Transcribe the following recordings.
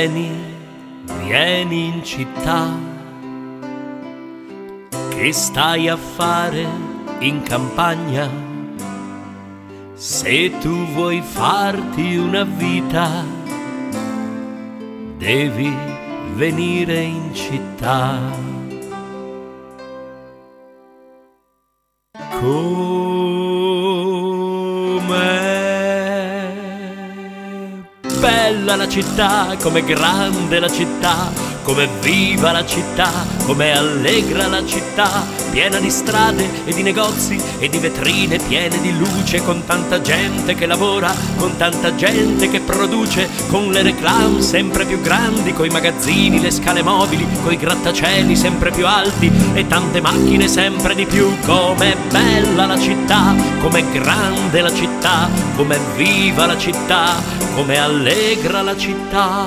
Vieni, vieni in città. Che stai a fare in campagna? Se tu vuoi farti una vita, devi venire in città. Com'è bella la città, com'è grande la città, com'è viva la città, com'è allegra la città, piena di strade e di negozi e di vetrine piene di luce, con tanta gente che lavora, con tanta gente che produce, con le reclame sempre più grandi, coi magazzini, le scale mobili, coi grattacieli sempre più alti e tante macchine sempre di più. Com'è bella la città, com'è grande la città, com'è viva la città, com'è allegra la città.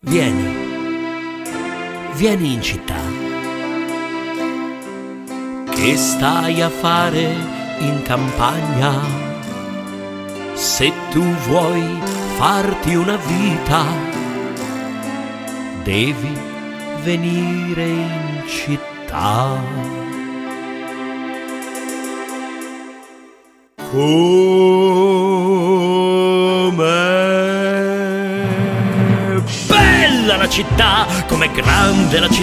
Vieni, vieni in città. Che stai a fare in campagna? Se tu vuoi farti una vita, devi venire in città. Com'è bella la città, com'è grande la città,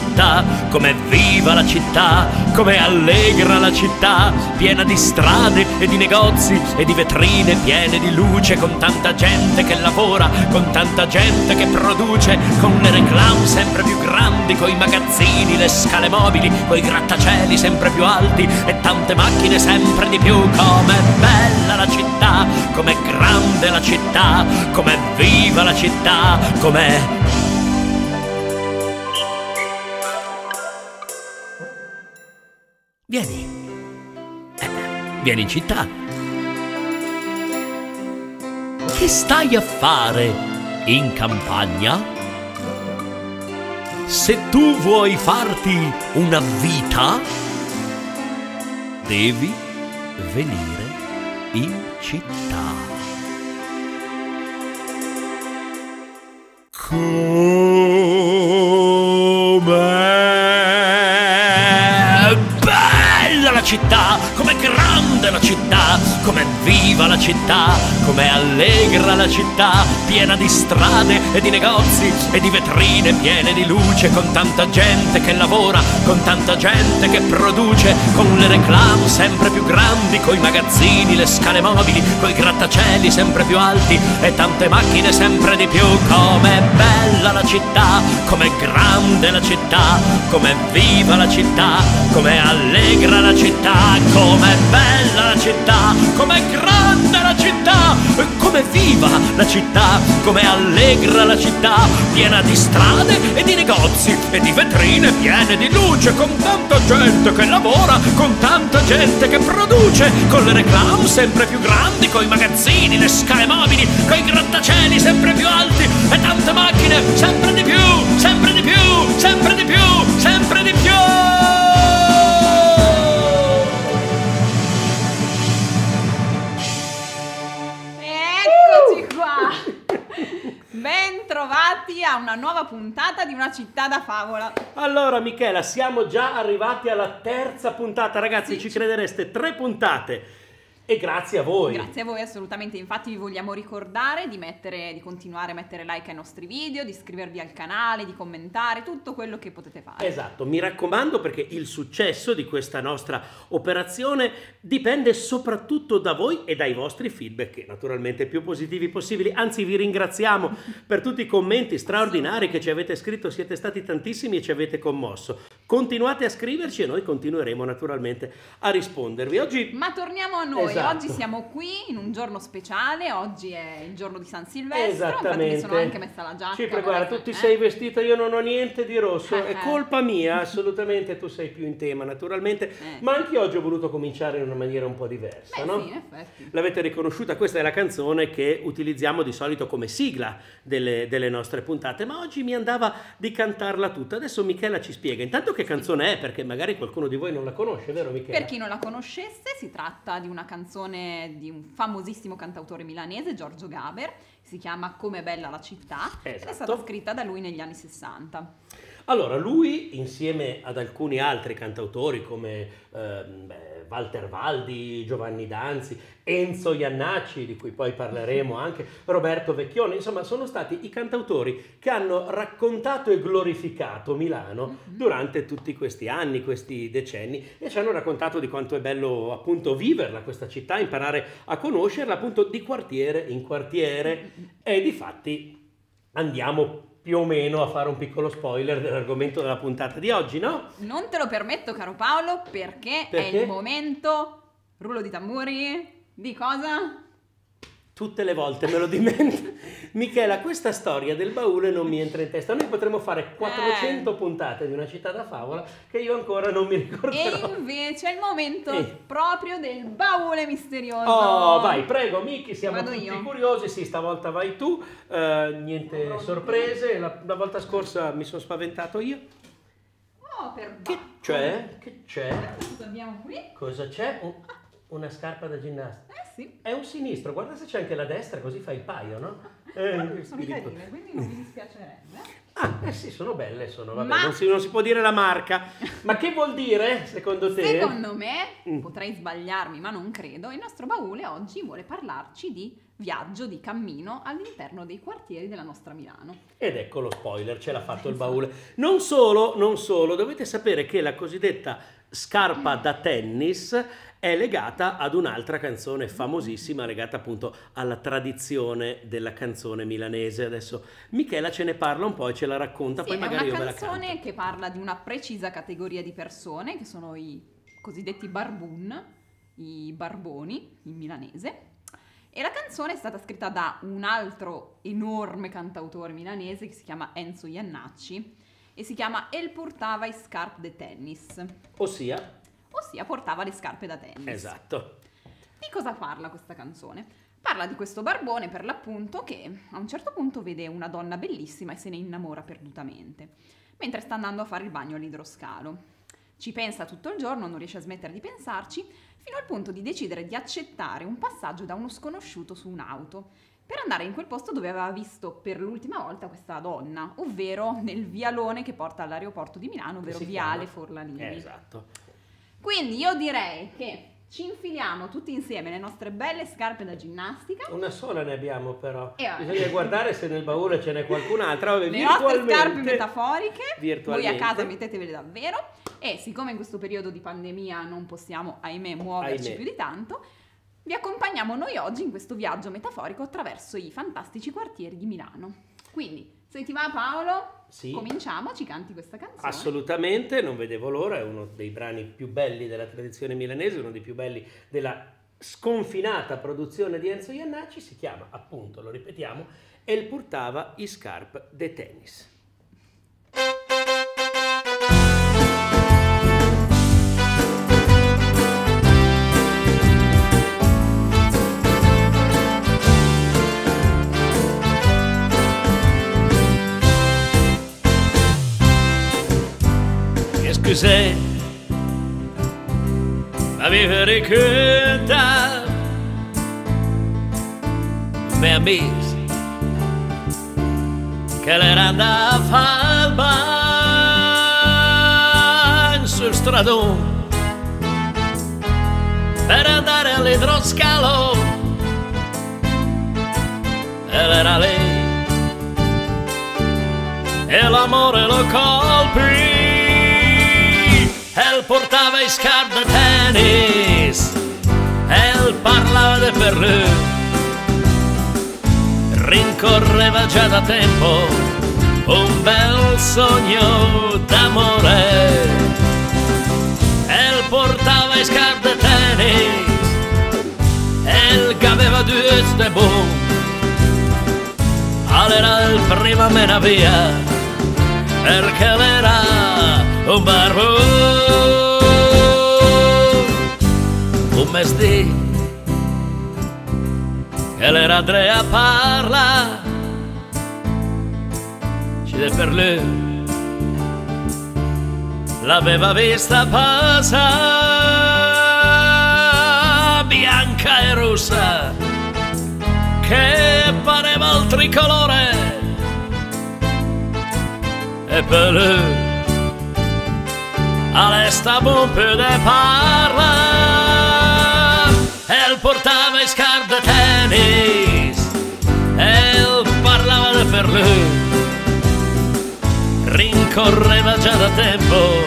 com'è viva la città, com'è allegra la città, piena di strade e di negozi e di vetrine piene di luce, con tanta gente che lavora, con tanta gente che produce, con le reclame sempre più grandi, coi magazzini, le scale mobili, coi grattacieli sempre più alti e tante macchine sempre di più. Com'è bella la città, com'è grande la città, com'è viva la città, com'è Vieni. Eh, vieni in città. Che stai a fare in campagna? Se tu vuoi farti una vita, devi venire in città. Com'è città, com'è grande la città, com'è viva la città, com'è allegra la città, piena di strade e di negozi e di vetrine piene di luce, con tanta gente che lavora, con tanta gente che produce, con le reclame sempre più grandi, coi magazzini, le scale mobili, coi grattacieli sempre più alti e tante macchine sempre di più. Com'è bella la città, com'è grande la città, com'è viva la città, com'è allegra la città, com'è bella la città, com'è grande la città, com'è viva la città, com'è allegra la città, piena di strade e di negozi e di vetrine piene di luce, con tanta gente che lavora, con tanta gente che produce, con le reclame sempre più grandi, coi magazzini, le scale mobili, coi grattacieli sempre più alti e tante macchine sempre di più, sempre di più, sempre di più, sempre di più. Eccoci qua! Ben trovati a una nuova puntata di Una città da favola. Allora, Michela, siamo già arrivati alla terza puntata, ragazzi, Sì, ci- credereste, tre puntate. E grazie a voi. Grazie a voi assolutamente, infatti vi vogliamo ricordare di, mettere, di continuare a mettere like ai nostri video, di iscrivervi al canale, di commentare, tutto quello che potete fare. Esatto, mi raccomando perché il successo di questa nostra operazione dipende soprattutto da voi e dai vostri feedback, che naturalmente più positivi possibili. Anzi, vi ringraziamo per tutti i commenti straordinari che ci avete scritto, siete stati tantissimi e ci avete commosso. Continuate a scriverci e noi continueremo naturalmente a rispondervi. Oggi Ma torniamo a noi, Esatto. Oggi siamo qui in un giorno speciale, oggi è il giorno di San Silvestro, infatti mi sono anche messa la giacca. Cipre, guarda, tu ti eh. sei vestita, io non ho niente di rosso. Eh, È eh. colpa mia, assolutamente. Tu sei più in tema, naturalmente. Eh. Ma anche oggi ho voluto cominciare in una maniera un po' diversa, Beh no? sì, in effetti. L'avete riconosciuta, questa è la canzone che utilizziamo di solito come sigla delle, delle nostre puntate, ma oggi mi andava di cantarla tutta. Adesso Michela ci spiega. Intanto che canzone è, perché magari qualcuno di voi non la conosce, vero Michele? Per chi non la conoscesse, si tratta di una canzone di un famosissimo cantautore milanese, Giorgio Gaber, si chiama Come bella la città, ed è Esatto. stata scritta da lui negli anni 60. Allora, lui insieme ad alcuni altri cantautori come ehm, beh, Walter Valdi, Giovanni Danzi, Enzo Iannacci, di cui poi parleremo anche, Roberto Vecchione, insomma sono stati i cantautori che hanno raccontato e glorificato Milano durante tutti questi anni, questi decenni e ci hanno raccontato di quanto è bello appunto viverla questa città, imparare a conoscerla appunto di quartiere in quartiere. E di fatti andiamo più o meno a fare un piccolo spoiler dell'argomento della puntata di oggi, no? Non te lo permetto, caro Paolo, perché, è Perché? il momento, rullo di tamburi, di cosa? Tutte le volte me lo dimentico. Michela, questa storia del baule non mi entra in testa. Noi potremmo fare 400 puntate di una città da favola che io ancora non mi ricorderò. E invece è il momento Eh. proprio del baule misterioso. Oh, vai, prego, Miki, siamo Vado tutti io? curiosi. Sì, stavolta vai tu. Eh, niente Pronti? sorprese. La, la volta scorsa mi sono spaventato io. Oh, per Che c'è? Che c'è? Cosa abbiamo qui? Eh Cosa c'è? Un- una scarpa da ginnastica. sì, È un sinistro, guarda se c'è anche la destra, così fai il paio, no? Eh, sono carine, quindi non mi dispiacerebbe. Ah, eh sì, sono belle, sono, vabbè, Ma- non, si, non si può dire la marca. Ma che vuol dire, secondo te? Secondo me, Mm. potrei sbagliarmi, ma non credo, il nostro baule oggi vuole parlarci di viaggio, di cammino all'interno dei quartieri della nostra Milano. Ed ecco lo spoiler, ce l'ha fatto il baule. Non solo, non solo, dovete sapere che la cosiddetta scarpa da tennis è legata ad un'altra canzone famosissima, legata appunto alla tradizione della canzone milanese. Adesso Michela ce ne parla un po' e ce la racconta, Sì, poi è magari io una ve la canzone canto. che parla di una precisa categoria di persone, che sono i cosiddetti barbun, i barboni in milanese. E la canzone è stata scritta da un altro enorme cantautore milanese che si chiama Enzo Iannacci e si chiama El portava i scarpe de tennis, Ossia, ossia portava le scarpe da tennis. esatto. Di cosa parla questa canzone? Parla di questo barbone per l'appunto che a un certo punto vede una donna bellissima e se ne innamora perdutamente, mentre sta andando a fare il bagno all'idroscalo. Ci pensa tutto il giorno, non riesce a smettere di pensarci, fino al punto di decidere di accettare un passaggio da uno sconosciuto su un'auto, per andare in quel posto dove aveva visto per l'ultima volta questa donna, ovvero nel vialone che porta all'aeroporto di Milano, ovvero Viale Forlanini. Esatto. Quindi io direi che ci infiliamo tutti insieme le nostre belle scarpe da ginnastica, Una sola ne abbiamo però. E vabbè. Bisogna guardare se nel baule ce n'è qualcun'altra. Vabbè, le nostre scarpe metaforiche, voi a casa mettetevele davvero e siccome in questo periodo di pandemia non possiamo, ahimè, muoverci Ahimè. più di tanto, vi accompagniamo noi oggi in questo viaggio metaforico attraverso i fantastici quartieri di Milano. Quindi, se ti va Paolo, Sì. cominciamo, ci canti questa canzone. Assolutamente, non vedevo l'ora, è uno dei brani più belli della tradizione milanese, uno dei più belli della sconfinata produzione di Enzo Iannacci, si chiama appunto, lo ripetiamo, El portava i scarpe de tennis. C'est La vivere canta Me amis Che l'era da a bagno sul stradone per andare all'idroscalo ed era lei e l'amore lo colpì. e portava i scarpe da tennis. E parlava di per lui rincorreva già da tempo un bel sogno d'amore. E portava i scarpe da tennis. E che aveva due ste buon allora il prima me ne via perché era un barbo un mestì che l'era Andrea parla. De per lui. L'aveva vista passa bianca e rossa che pareva il tricolore e per lui all'esta un po' de parla. E portava i scarpe tennis. E parlava per lui rincorreva già da tempo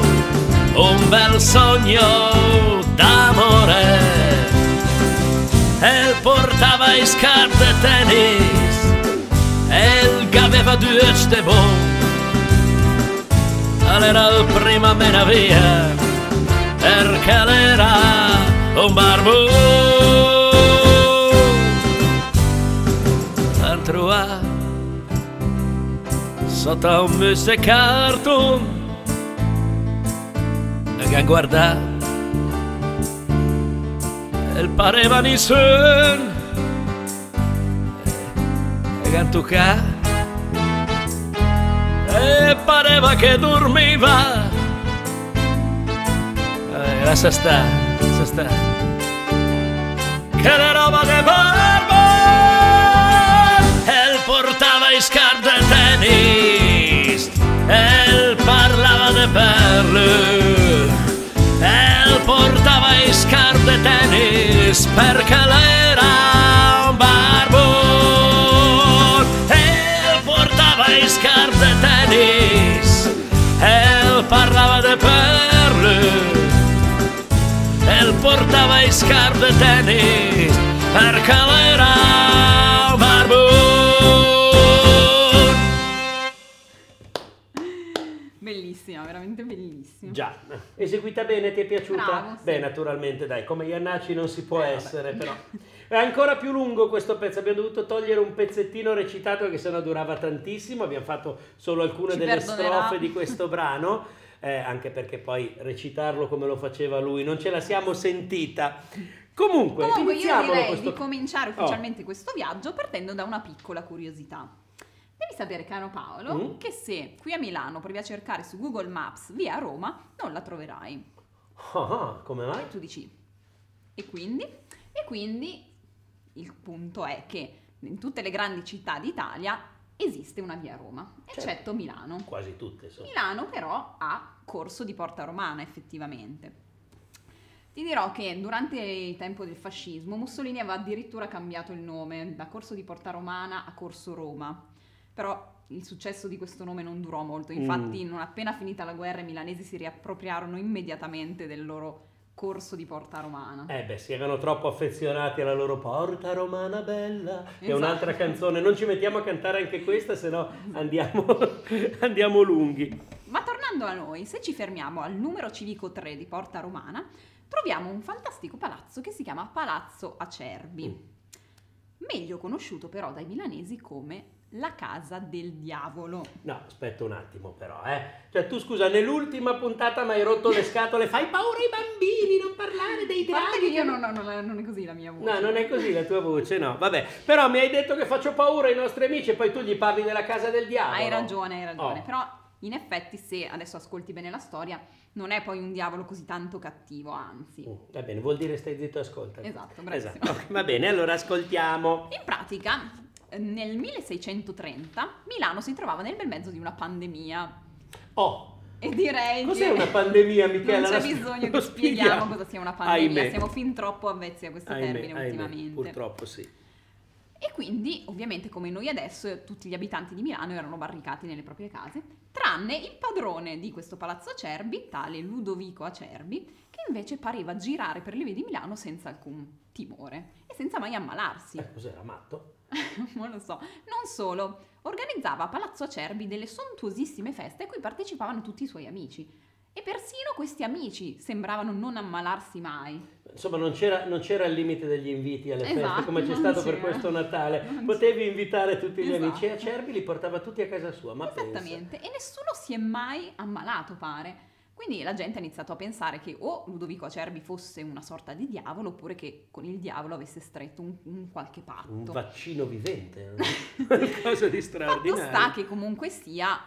un bel sogno d'amore. E portava i scarpe tennis. E aveva due ste bon era la prima mena via perché era un barbo dentro a sotto un mese carton e a guardare e pareva di sen e a toccare e pareva che dormiva. Eh, lascia sta, lascia sta. Che le roba de barba e portava i scarpe tennis e parlava de perle e portava i scarpe tennis perché lei portava i scarpe tennis perché lei era un barbone Bellissima, veramente bellissima. Già, eseguita bene, ti è piaciuta? Bravo, sì. Beh, naturalmente, dai, come Iannacci non si può Eh, vabbè. essere, però. È ancora più lungo questo pezzo, abbiamo dovuto togliere un pezzettino recitato che sennò durava tantissimo, abbiamo fatto solo alcune Ci delle perdonerà. strofe di questo brano, eh, anche perché poi recitarlo come lo faceva lui non ce la siamo sentita. Comunque, Comunque io direi questo... di cominciare Oh. ufficialmente questo viaggio partendo da una piccola curiosità. Devi sapere, caro Paolo, Mm? che se qui a Milano provi a cercare su Google Maps via Roma, non la troverai. Ah, ah, come mai? E tu dici, e quindi? E quindi il punto è che in tutte le grandi città d'Italia esiste una via Roma, Certo. eccetto Milano. Quasi tutte, insomma. Milano però ha corso di Porta Romana effettivamente. Ti dirò che durante il tempo del fascismo Mussolini aveva addirittura cambiato il nome da Corso di Porta Romana a Corso Roma. Però il successo di questo nome non durò molto, infatti non appena finita la guerra i milanesi si riappropriarono immediatamente del loro corso di Porta Romana. Eh beh, si erano troppo affezionati alla loro Porta Romana Bella, che è Esatto. un'altra canzone. Non ci mettiamo a cantare anche questa, se no andiamo, andiamo lunghi. Ma tornando a noi, se ci fermiamo al numero civico 3 di Porta Romana, troviamo un fantastico palazzo che si chiama Palazzo Acerbi, Mm. meglio conosciuto però dai milanesi come la casa del diavolo. No, aspetta un attimo però, eh. Cioè tu scusa, nell'ultima puntata mi hai rotto le scatole, fai paura ai bambini, non parlare dei draghi. io non, non- non- non è così la mia voce. No, non è così la tua voce, no. Vabbè, però mi hai detto che faccio paura ai nostri amici e poi tu gli parli della casa del diavolo. Hai ragione, hai ragione. Oh. Però in effetti se adesso ascolti bene la storia, non è poi un diavolo così tanto cattivo, anzi. Mm, Va bene, vuol dire stai zitto, ascolta. Esatto, bravissimo. Esatto. Va bene, allora ascoltiamo. In pratica, nel 1630 Milano si trovava nel bel mezzo di una pandemia. Oh, E direi Cos'è una pandemia, Michela? non c'è bisogno che spieghiamo spieghiamo. cosa sia una pandemia, Ahimè. siamo fin troppo avvezzi a questo Ahimè, termine ahimè, ultimamente. Purtroppo sì. E quindi, ovviamente, come noi adesso, tutti gli abitanti di Milano erano barricati nelle proprie case, tranne il padrone di questo palazzo Acerbi, tale Ludovico Acerbi, che invece pareva girare per le vie di Milano senza alcun timore e senza mai ammalarsi. Eh, cos'era, matto? non lo so. Non solo, organizzava a Palazzo Acerbi delle sontuosissime feste a cui partecipavano tutti i suoi amici. E persino questi amici sembravano non ammalarsi mai. Insomma, non c'era, non c'era il limite degli inviti alle feste Esatto, come c'è stato per c'era. questo Natale. Non Potevi invitare tutti gli Esatto. amici e a Cerbi li portava tutti a casa sua. Ma pensa. Esattamente. E nessuno si è mai ammalato, pare. Quindi la gente ha iniziato a pensare che o Ludovico Acerbi fosse una sorta di diavolo oppure che con il diavolo avesse stretto un, un qualche patto. Un vaccino vivente, qualcosa di Fatto sta straordinario. che comunque sia,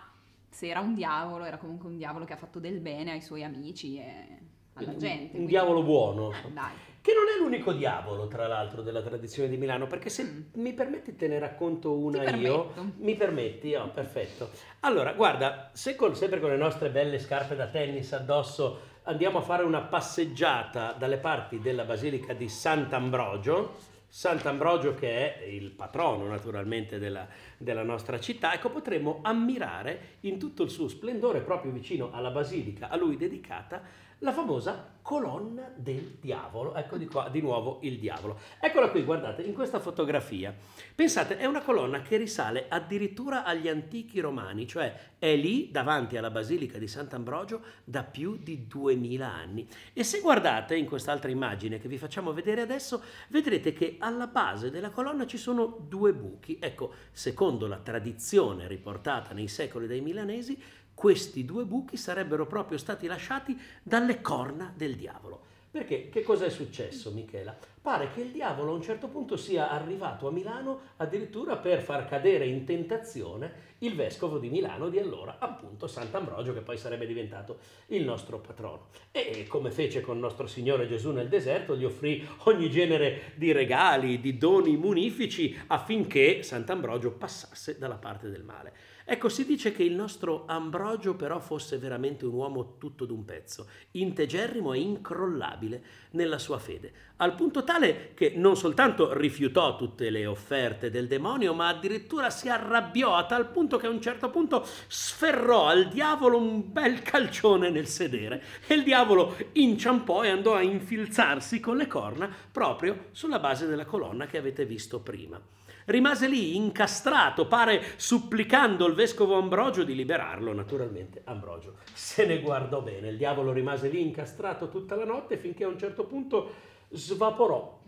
se era un diavolo, era comunque un diavolo che ha fatto del bene ai suoi amici e alla Un- gente. Un quindi- diavolo buono. Eh, dai. Che non è l'unico diavolo, tra l'altro, della tradizione di Milano, perché se Mm. mi permetti te ne racconto una Ti io. permetto. Mi permetti? Oh, perfetto. Allora, guarda, se con- sempre con le nostre belle scarpe da tennis addosso andiamo a fare una passeggiata dalle parti della Basilica di Sant'Ambrogio, Sant'Ambrogio che è il patrono naturalmente della, della nostra città, ecco potremo ammirare in tutto il suo splendore, proprio vicino alla basilica a lui dedicata, la famosa colonna del diavolo. Ecco di qua di nuovo il diavolo. Eccola qui, guardate, in questa fotografia. Pensate, è una colonna che risale addirittura agli antichi romani, cioè è lì davanti alla basilica di Sant'Ambrogio da più di 2000 anni. E se guardate in quest'altra immagine che vi facciamo vedere adesso, vedrete che alla base della colonna ci sono due buchi. Ecco, secondo la tradizione riportata nei secoli dai milanesi, questi due buchi sarebbero proprio stati lasciati dalle corna del diavolo. Perché che cosa è successo, Michela? Pare che il diavolo a un certo punto sia arrivato a Milano addirittura per far cadere in tentazione il vescovo di Milano di allora, appunto Sant'Ambrogio, che poi sarebbe diventato il nostro patrono. E come fece con nostro Signore Gesù nel deserto, gli offrì ogni genere di regali, di doni munifici affinché Sant'Ambrogio passasse dalla parte del male. Ecco, si dice che il nostro Ambrogio però fosse veramente un uomo tutto d'un pezzo, integerrimo e incrollabile nella sua fede, al punto tale che non soltanto rifiutò tutte le offerte del demonio, ma addirittura si arrabbiò a tal punto che a un certo punto sferrò al diavolo un bel calcione nel sedere e il diavolo inciampò e andò a infilzarsi con le corna proprio sulla base della colonna che avete visto prima rimase lì incastrato, pare supplicando il vescovo Ambrogio di liberarlo. Naturalmente Ambrogio se ne guardò bene. Il diavolo rimase lì incastrato tutta la notte finché a un certo punto svaporò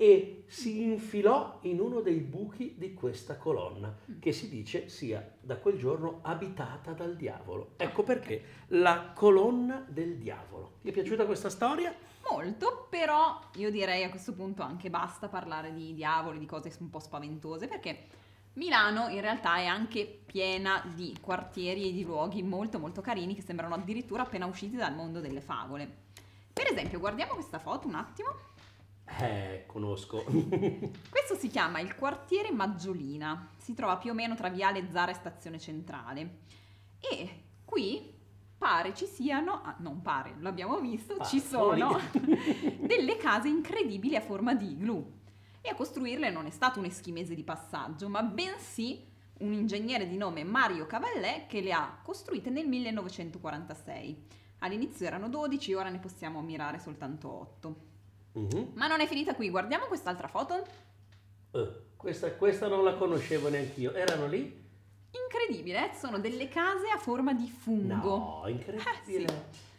e si infilò in uno dei buchi di questa colonna che si dice sia da quel giorno abitata dal diavolo. Ecco perché la colonna del diavolo. Ti è piaciuta questa storia? Molto, però io direi a questo punto anche basta parlare di diavoli, di cose un po' spaventose, perché Milano in realtà è anche piena di quartieri e di luoghi molto molto carini che sembrano addirittura appena usciti dal mondo delle favole. Per esempio, guardiamo questa foto un attimo. Eh, conosco. Questo si chiama il quartiere Maggiolina, si trova più o meno tra Viale Zara e Stazione Centrale. E qui pare ci siano, ah, non pare, l'abbiamo visto, ci Paroli. sono delle case incredibili a forma di igloo. E a costruirle non è stato un eschimese di passaggio, ma bensì un ingegnere di nome Mario Cavallè che le ha costruite nel 1946. All'inizio erano 12, ora ne possiamo ammirare soltanto 8. Mhm. Ma non è finita qui, guardiamo quest'altra foto. Eh, questa, questa non la conoscevo neanch'io. Erano lì? Incredibile, eh? sono delle case a forma di fungo. No, incredibile.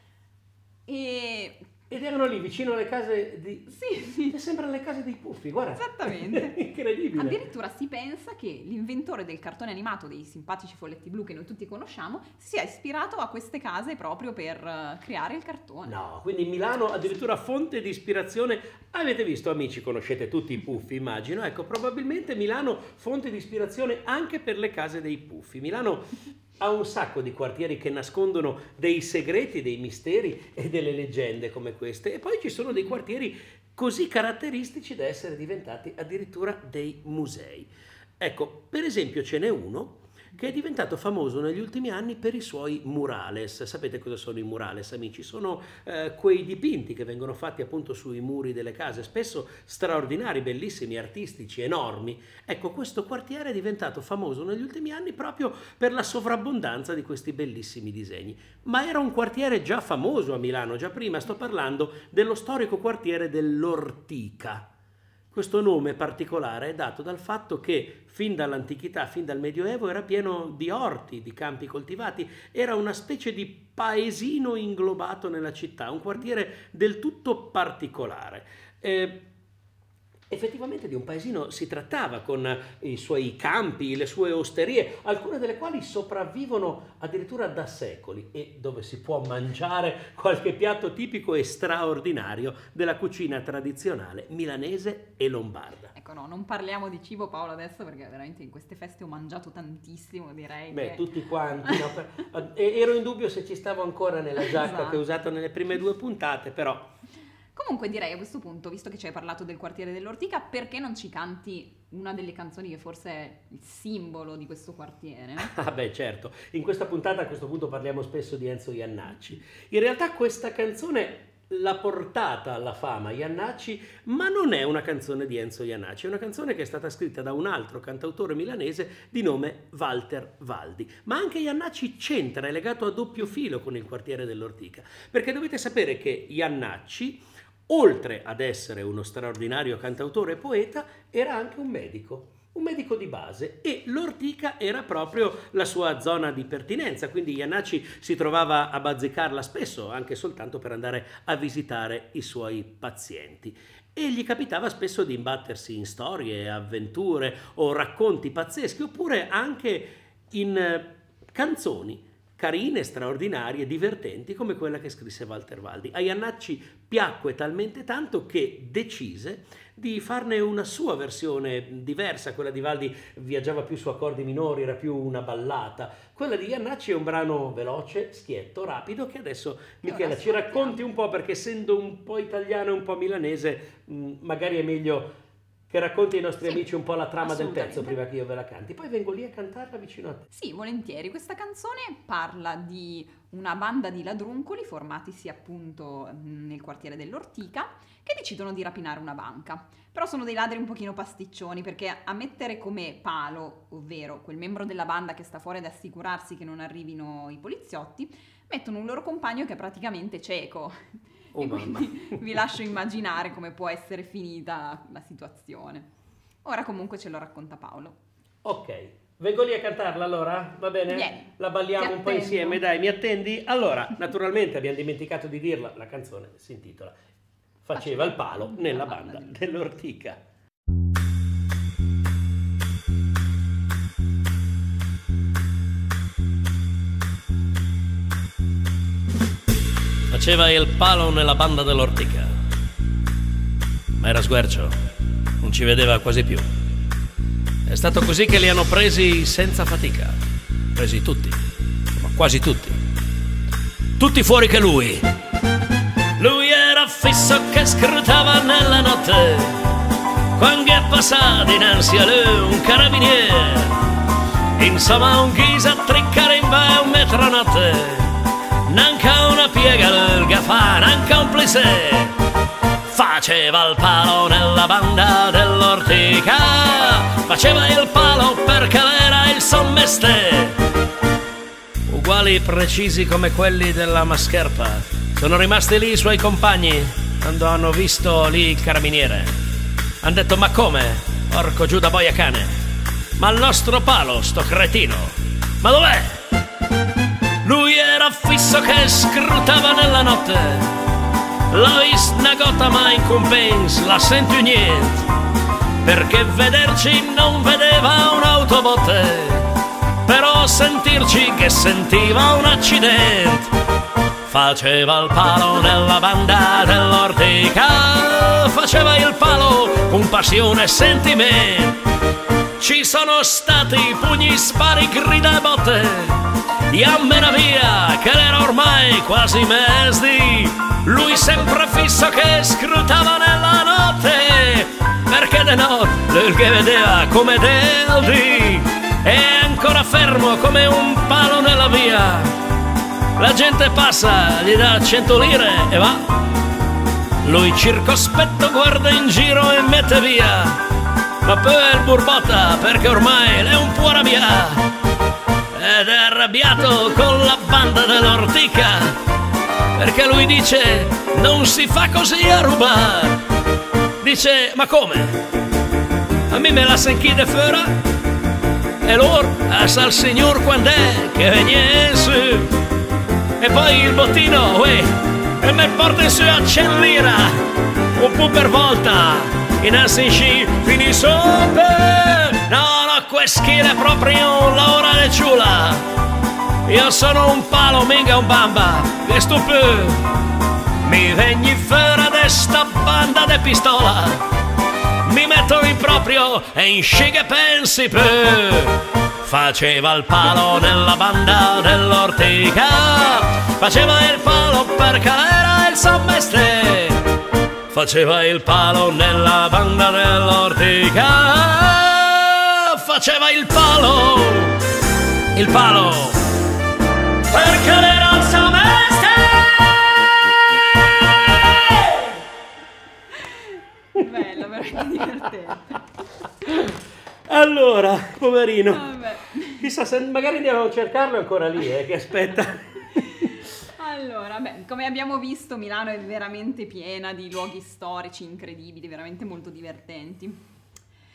Eh, E Ed erano lì vicino alle case di... sì, sì, Che sembrano le case dei puffi, guarda. Esattamente. Incredibile. addirittura si pensa che l'inventore del cartone animato dei simpatici folletti blu che noi tutti conosciamo si sia ispirato a queste case proprio per eh, creare il cartone. No, quindi Milano addirittura fonte di ispirazione. Avete visto, amici, conoscete tutti i puffi, immagino. Ecco, probabilmente Milano fonte di ispirazione anche per le case dei puffi. Milano ha un sacco di quartieri che nascondono dei segreti, dei misteri e delle leggende come queste. E poi ci sono dei quartieri così caratteristici da essere diventati addirittura dei musei. Ecco, per esempio ce n'è uno che è diventato famoso negli ultimi anni per i suoi murales. Sapete cosa sono i murales, amici? Sono eh, quei dipinti che vengono fatti appunto sui muri delle case, spesso straordinari, bellissimi, artistici, enormi. Ecco, questo quartiere è diventato famoso negli ultimi anni proprio per la sovrabbondanza di questi bellissimi disegni. Ma era un quartiere già famoso a Milano, già prima sto parlando dello storico quartiere dell'Ortica. Questo nome particolare è dato dal fatto che fin dall'antichità, fin dal Medioevo, era pieno di orti, di campi coltivati, era una specie di paesino inglobato nella città, un quartiere del tutto particolare. Eh, effettivamente di un paesino si trattava con i suoi campi, le sue osterie, alcune delle quali sopravvivono addirittura da secoli e dove si può mangiare qualche piatto tipico e straordinario della cucina tradizionale milanese e lombarda. Ecco, no, non parliamo di cibo Paolo adesso perché veramente in queste feste ho mangiato tantissimo, direi. Beh, che... tutti quanti. No? Per... Ero in dubbio se ci stavo ancora nella giacca esatto. che ho usato nelle prime due puntate, però Comunque direi a questo punto, visto che ci hai parlato del quartiere dell'Ortica, perché non ci canti una delle canzoni che forse è il simbolo di questo quartiere? Ah beh certo, in questa puntata a questo punto parliamo spesso di Enzo Iannacci. In realtà questa canzone l'ha portata alla fama Iannacci, ma non è una canzone di Enzo Iannacci, è una canzone che è stata scritta da un altro cantautore milanese di nome Walter Valdi. Ma anche Iannacci c'entra, è legato a doppio filo con il quartiere dell'Ortica, perché dovete sapere che Iannacci oltre ad essere uno straordinario cantautore e poeta, era anche un medico un medico di base e l'ortica era proprio la sua zona di pertinenza, quindi Iannacci si trovava a bazzicarla spesso, anche soltanto per andare a visitare i suoi pazienti. E gli capitava spesso di imbattersi in storie, avventure o racconti pazzeschi, oppure anche in eh, canzoni carine, straordinarie, divertenti come quella che scrisse Walter Valdi. A Iannacci piacque talmente tanto che decise di farne una sua versione diversa, quella di Valdi viaggiava più su accordi minori, era più una ballata. Quella di Iannacci è un brano veloce, schietto, rapido che adesso Michela ci racconti un po' perché essendo un po' italiano e un po' milanese magari è meglio che racconti ai nostri sì, amici un po' la trama del pezzo prima che io ve la canti. Poi vengo lì a cantarla vicino a te. Sì, volentieri. Questa canzone parla di una banda di ladruncoli formatisi appunto nel quartiere dell'Ortica che decidono di rapinare una banca. Però sono dei ladri un pochino pasticcioni perché a mettere come palo, ovvero quel membro della banda che sta fuori ad assicurarsi che non arrivino i poliziotti, mettono un loro compagno che è praticamente cieco. Oh, vi lascio immaginare come può essere finita la situazione. Ora comunque ce lo racconta Paolo. Ok, vengo lì a cantarla allora? Va bene? Vieni. La balliamo un po' insieme, dai, mi attendi? Allora, naturalmente abbiamo dimenticato di dirla, la canzone si intitola Faceva il palo nella banda dell'ortica. Faceva il palo nella banda dell'ortica. Ma era sguercio, non ci vedeva quasi più. È stato così che li hanno presi senza fatica. Presi tutti, ma quasi tutti. Tutti fuori che lui. Lui era fisso che scrutava nella notte. Quando è passato innanzi a lui un carabiniere. Insomma un ghisa a triccare in un metronotte Nanca una piega del gafà, nanca un plissé. Faceva il palo nella banda dell'ortica. Faceva il palo perché era il sommeste Uguali precisi come quelli della mascherpa. Sono rimasti lì i suoi compagni Quando hanno visto lì il carabiniere. Han detto ma come? Porco giù da boia cane. Ma il nostro palo, sto cretino. Ma dov'è? Era fisso che scrutava nella notte. L'ho vista una gota ma in compens la sento niente. Perché vederci non vedeva un'autobotte. Però sentirci che sentiva un accidente. Faceva il palo nella banda dell'ortica. Faceva il palo con passione e sentimento. Ci sono stati pugni, spari, grida e botte via, che era ormai quasi mesi. Lui sempre fisso che scrutava nella notte, perché de notte che vedeva come Deldi, è ancora fermo come un palo nella via. La gente passa, gli dà cento lire e va. Lui circospetto guarda in giro e mette via. Ma poi è il burbotta perché ormai è un po' arrabbiato ed è arrabbiato con la banda dell'ortica perché lui dice non si fa così a rubare dice ma come? A me me la senchite fuori e loro a sal signor quando è che viene su? E poi il bottino uè, e me porta su a 100 lira un po' per volta in ACC fini è proprio l'ora de ciula. Io sono un palo, minga un bamba, che stupido. Mi vegni fuori da sta banda de pistola. Mi metto in proprio e in sciga pensi per. Faceva il palo nella banda dell'ortica, faceva il palo perché era il semestre, faceva il palo nella banda dell'ortica, faceva il palo, il palo, perché era il semestre. Bello, veramente divertente. Allora, poverino. Vabbè. Chissà se magari andiamo a cercarlo ancora lì, eh, che aspetta. Allora, beh, come abbiamo visto, Milano è veramente piena di luoghi storici incredibili, veramente molto divertenti.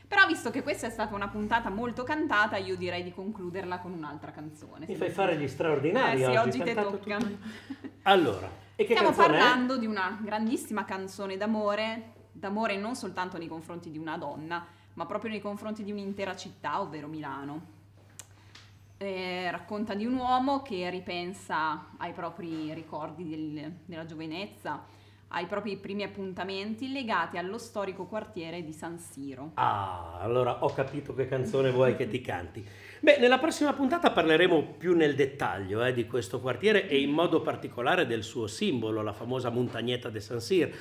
Però, visto che questa è stata una puntata molto cantata, io direi di concluderla con un'altra canzone. Mi fai fare gli straordinari Eh sì, oggi te tocca. Allora, e che Stiamo canzone è? parlando di una grandissima canzone d'amore, d'amore non soltanto nei confronti di una donna, ma proprio nei confronti di un'intera città, ovvero Milano. Eh, racconta di un uomo che ripensa ai propri ricordi del- della giovinezza, ai propri primi appuntamenti legati allo storico quartiere di San Siro. Ah, allora ho capito che canzone vuoi che ti canti. Beh, nella prossima puntata parleremo più nel dettaglio eh, di questo quartiere e in modo particolare del suo simbolo, la famosa montagnetta de San Sir,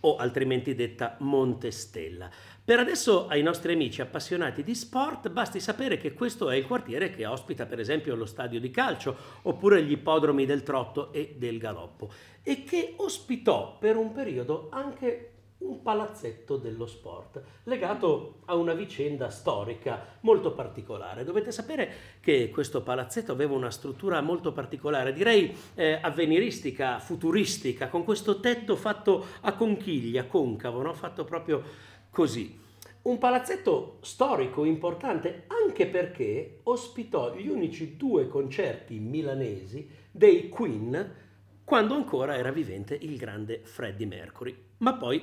o altrimenti detta Monte Stella. Per adesso ai nostri amici appassionati di sport basti sapere che questo è il quartiere che ospita per esempio lo stadio di calcio oppure gli ippodromi del Trotto e del Galoppo e che ospitò per un periodo anche un palazzetto dello sport legato a una vicenda storica molto particolare. Dovete sapere che questo palazzetto aveva una struttura molto particolare, direi eh, avveniristica, futuristica, con questo tetto fatto a conchiglia, concavo, no? fatto proprio così. Un palazzetto storico importante anche perché ospitò gli unici due concerti milanesi dei Queen quando ancora era vivente il grande Freddie Mercury. Ma poi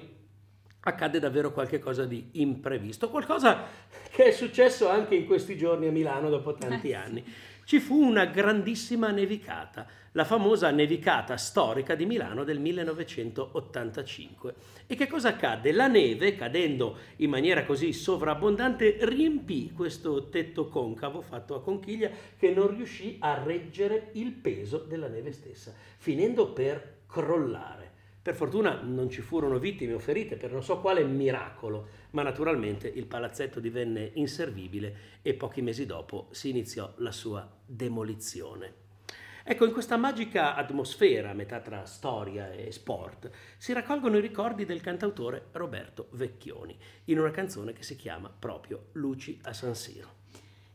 accade davvero qualcosa di imprevisto, qualcosa che è successo anche in questi giorni a Milano dopo tanti anni. Ci fu una grandissima nevicata, la famosa nevicata storica di Milano del 1985. E che cosa accadde? La neve, cadendo in maniera così sovrabbondante, riempì questo tetto concavo fatto a conchiglia che non riuscì a reggere il peso della neve stessa, finendo per crollare. Per fortuna non ci furono vittime o ferite per non so quale miracolo, ma naturalmente il palazzetto divenne inservibile e pochi mesi dopo si iniziò la sua demolizione. Ecco, in questa magica atmosfera, metà tra storia e sport, si raccolgono i ricordi del cantautore Roberto Vecchioni, in una canzone che si chiama proprio Luci a San Siro.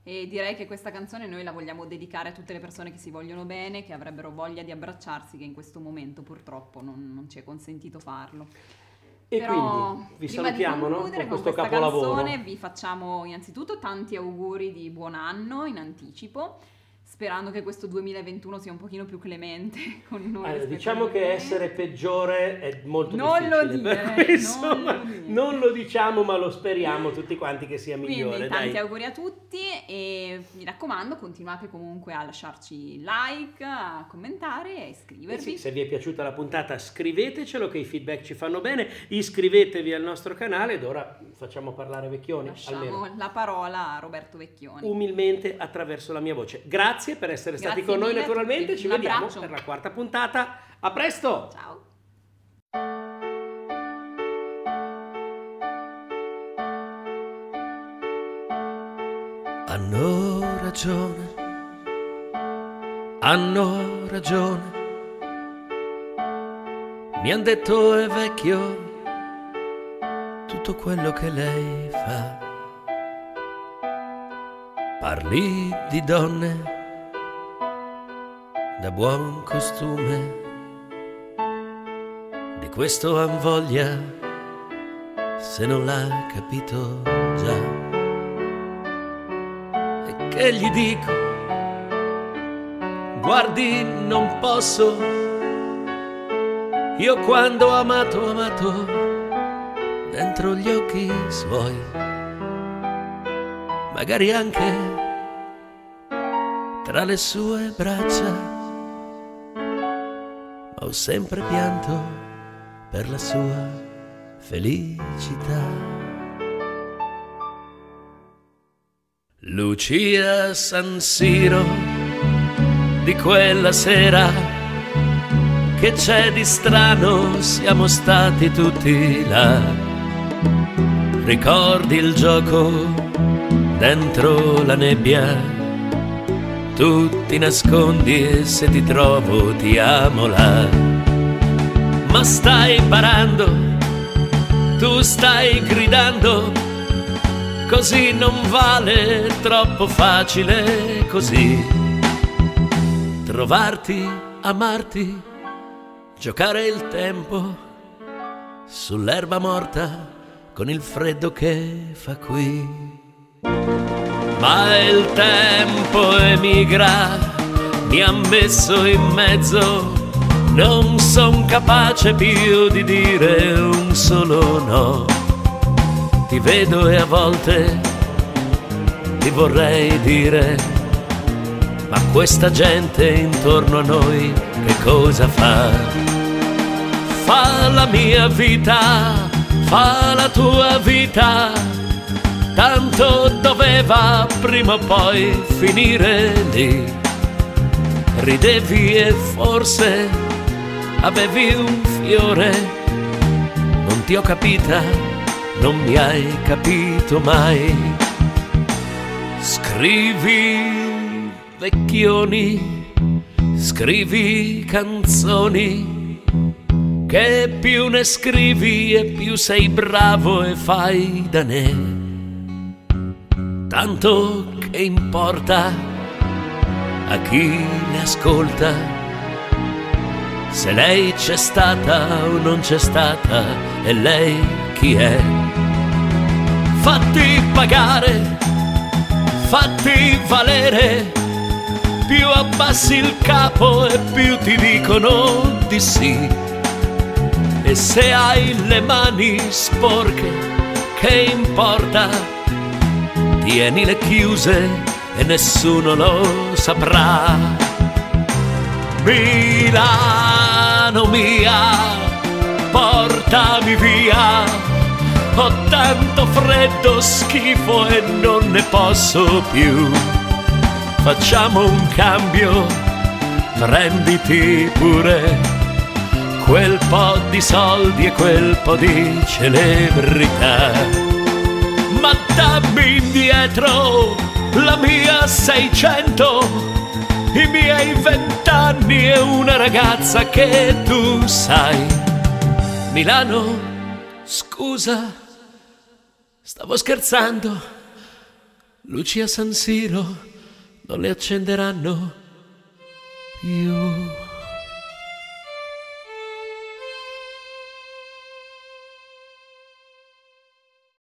E direi che questa canzone noi la vogliamo dedicare a tutte le persone che si vogliono bene, che avrebbero voglia di abbracciarsi, che in questo momento purtroppo non, non ci è consentito farlo. E Però, quindi vi salutiamo no? con questo questa capolavoro. canzone vi facciamo innanzitutto tanti auguri di buon anno in anticipo, sperando che questo 2021 sia un pochino più clemente con noi. Rispetto diciamo che 2020. essere peggiore è molto Non lo difficile. per dire, cui, non lo dire. non lo diciamo, ma lo speriamo tutti quanti che sia migliore. Quindi tanti dai. auguri a tutti e mi raccomando continuate comunque a lasciarci like, a commentare e Eh iscrivervi. sì, se vi è piaciuta la puntata scrivetecelo che i feedback ci fanno bene, iscrivetevi al nostro canale ed ora facciamo parlare Vecchioni, Lasciamo almeno la parola a Roberto Vecchioni. umilmente attraverso la mia voce. Grazie per essere stati Grazie con noi mille a naturalmente, ci Un vediamo abbraccio. per la quarta puntata. A presto! Ciao. Hanno ragione, hanno ragione. Mi han detto è vecchio tutto quello che lei fa. Parli di donne da buon costume, di questo han voglia se non l'ha capito già. E che gli dico, guardi non posso, io quando ho amato amato, dentro gli occhi suoi, magari anche tra le sue braccia, ho sempre pianto per la sua felicità. Lucia San Siro di quella sera che c'è di strano, siamo stati tutti là. Ricordi il gioco dentro la nebbia, tu ti nascondi e se ti trovo ti amo là. Ma stai imparando, tu stai gridando, così non vale troppo facile così. Trovarti, amarti giocare il tempo sull'erba morta con il freddo che fa qui. Ma il tempo emigra, mi ha messo in mezzo, non son capace più di dire un solo no. Ti vedo e a volte ti vorrei dire, ma questa gente intorno a noi che cosa fa? fa la mia vita, fa la tua vita, tanto doveva prima o poi finire lì. Ridevi e forse avevi un fiore, non ti ho capita, non mi hai capito mai. Scrivi vecchioni, scrivi canzoni che più ne scrivi e più sei bravo e fai da ne. Tanto che importa a chi ne ascolta se lei c'è stata o non c'è stata e lei chi è. Fatti pagare, fatti valere, più abbassi il capo e più ti dicono di sì e se hai le mani sporche, che importa? Tienile chiuse e nessuno lo saprà. Milano mia, portami via. Ho tanto freddo, schifo e non ne posso più. Facciamo un cambio, prenditi pure quel po' di soldi e quel po' di celebrità. Ma dammi indietro la mia 600, i miei vent'anni e una ragazza che tu sai. Milano, scusa, stavo scherzando. Lucia San Siro non le accenderanno più.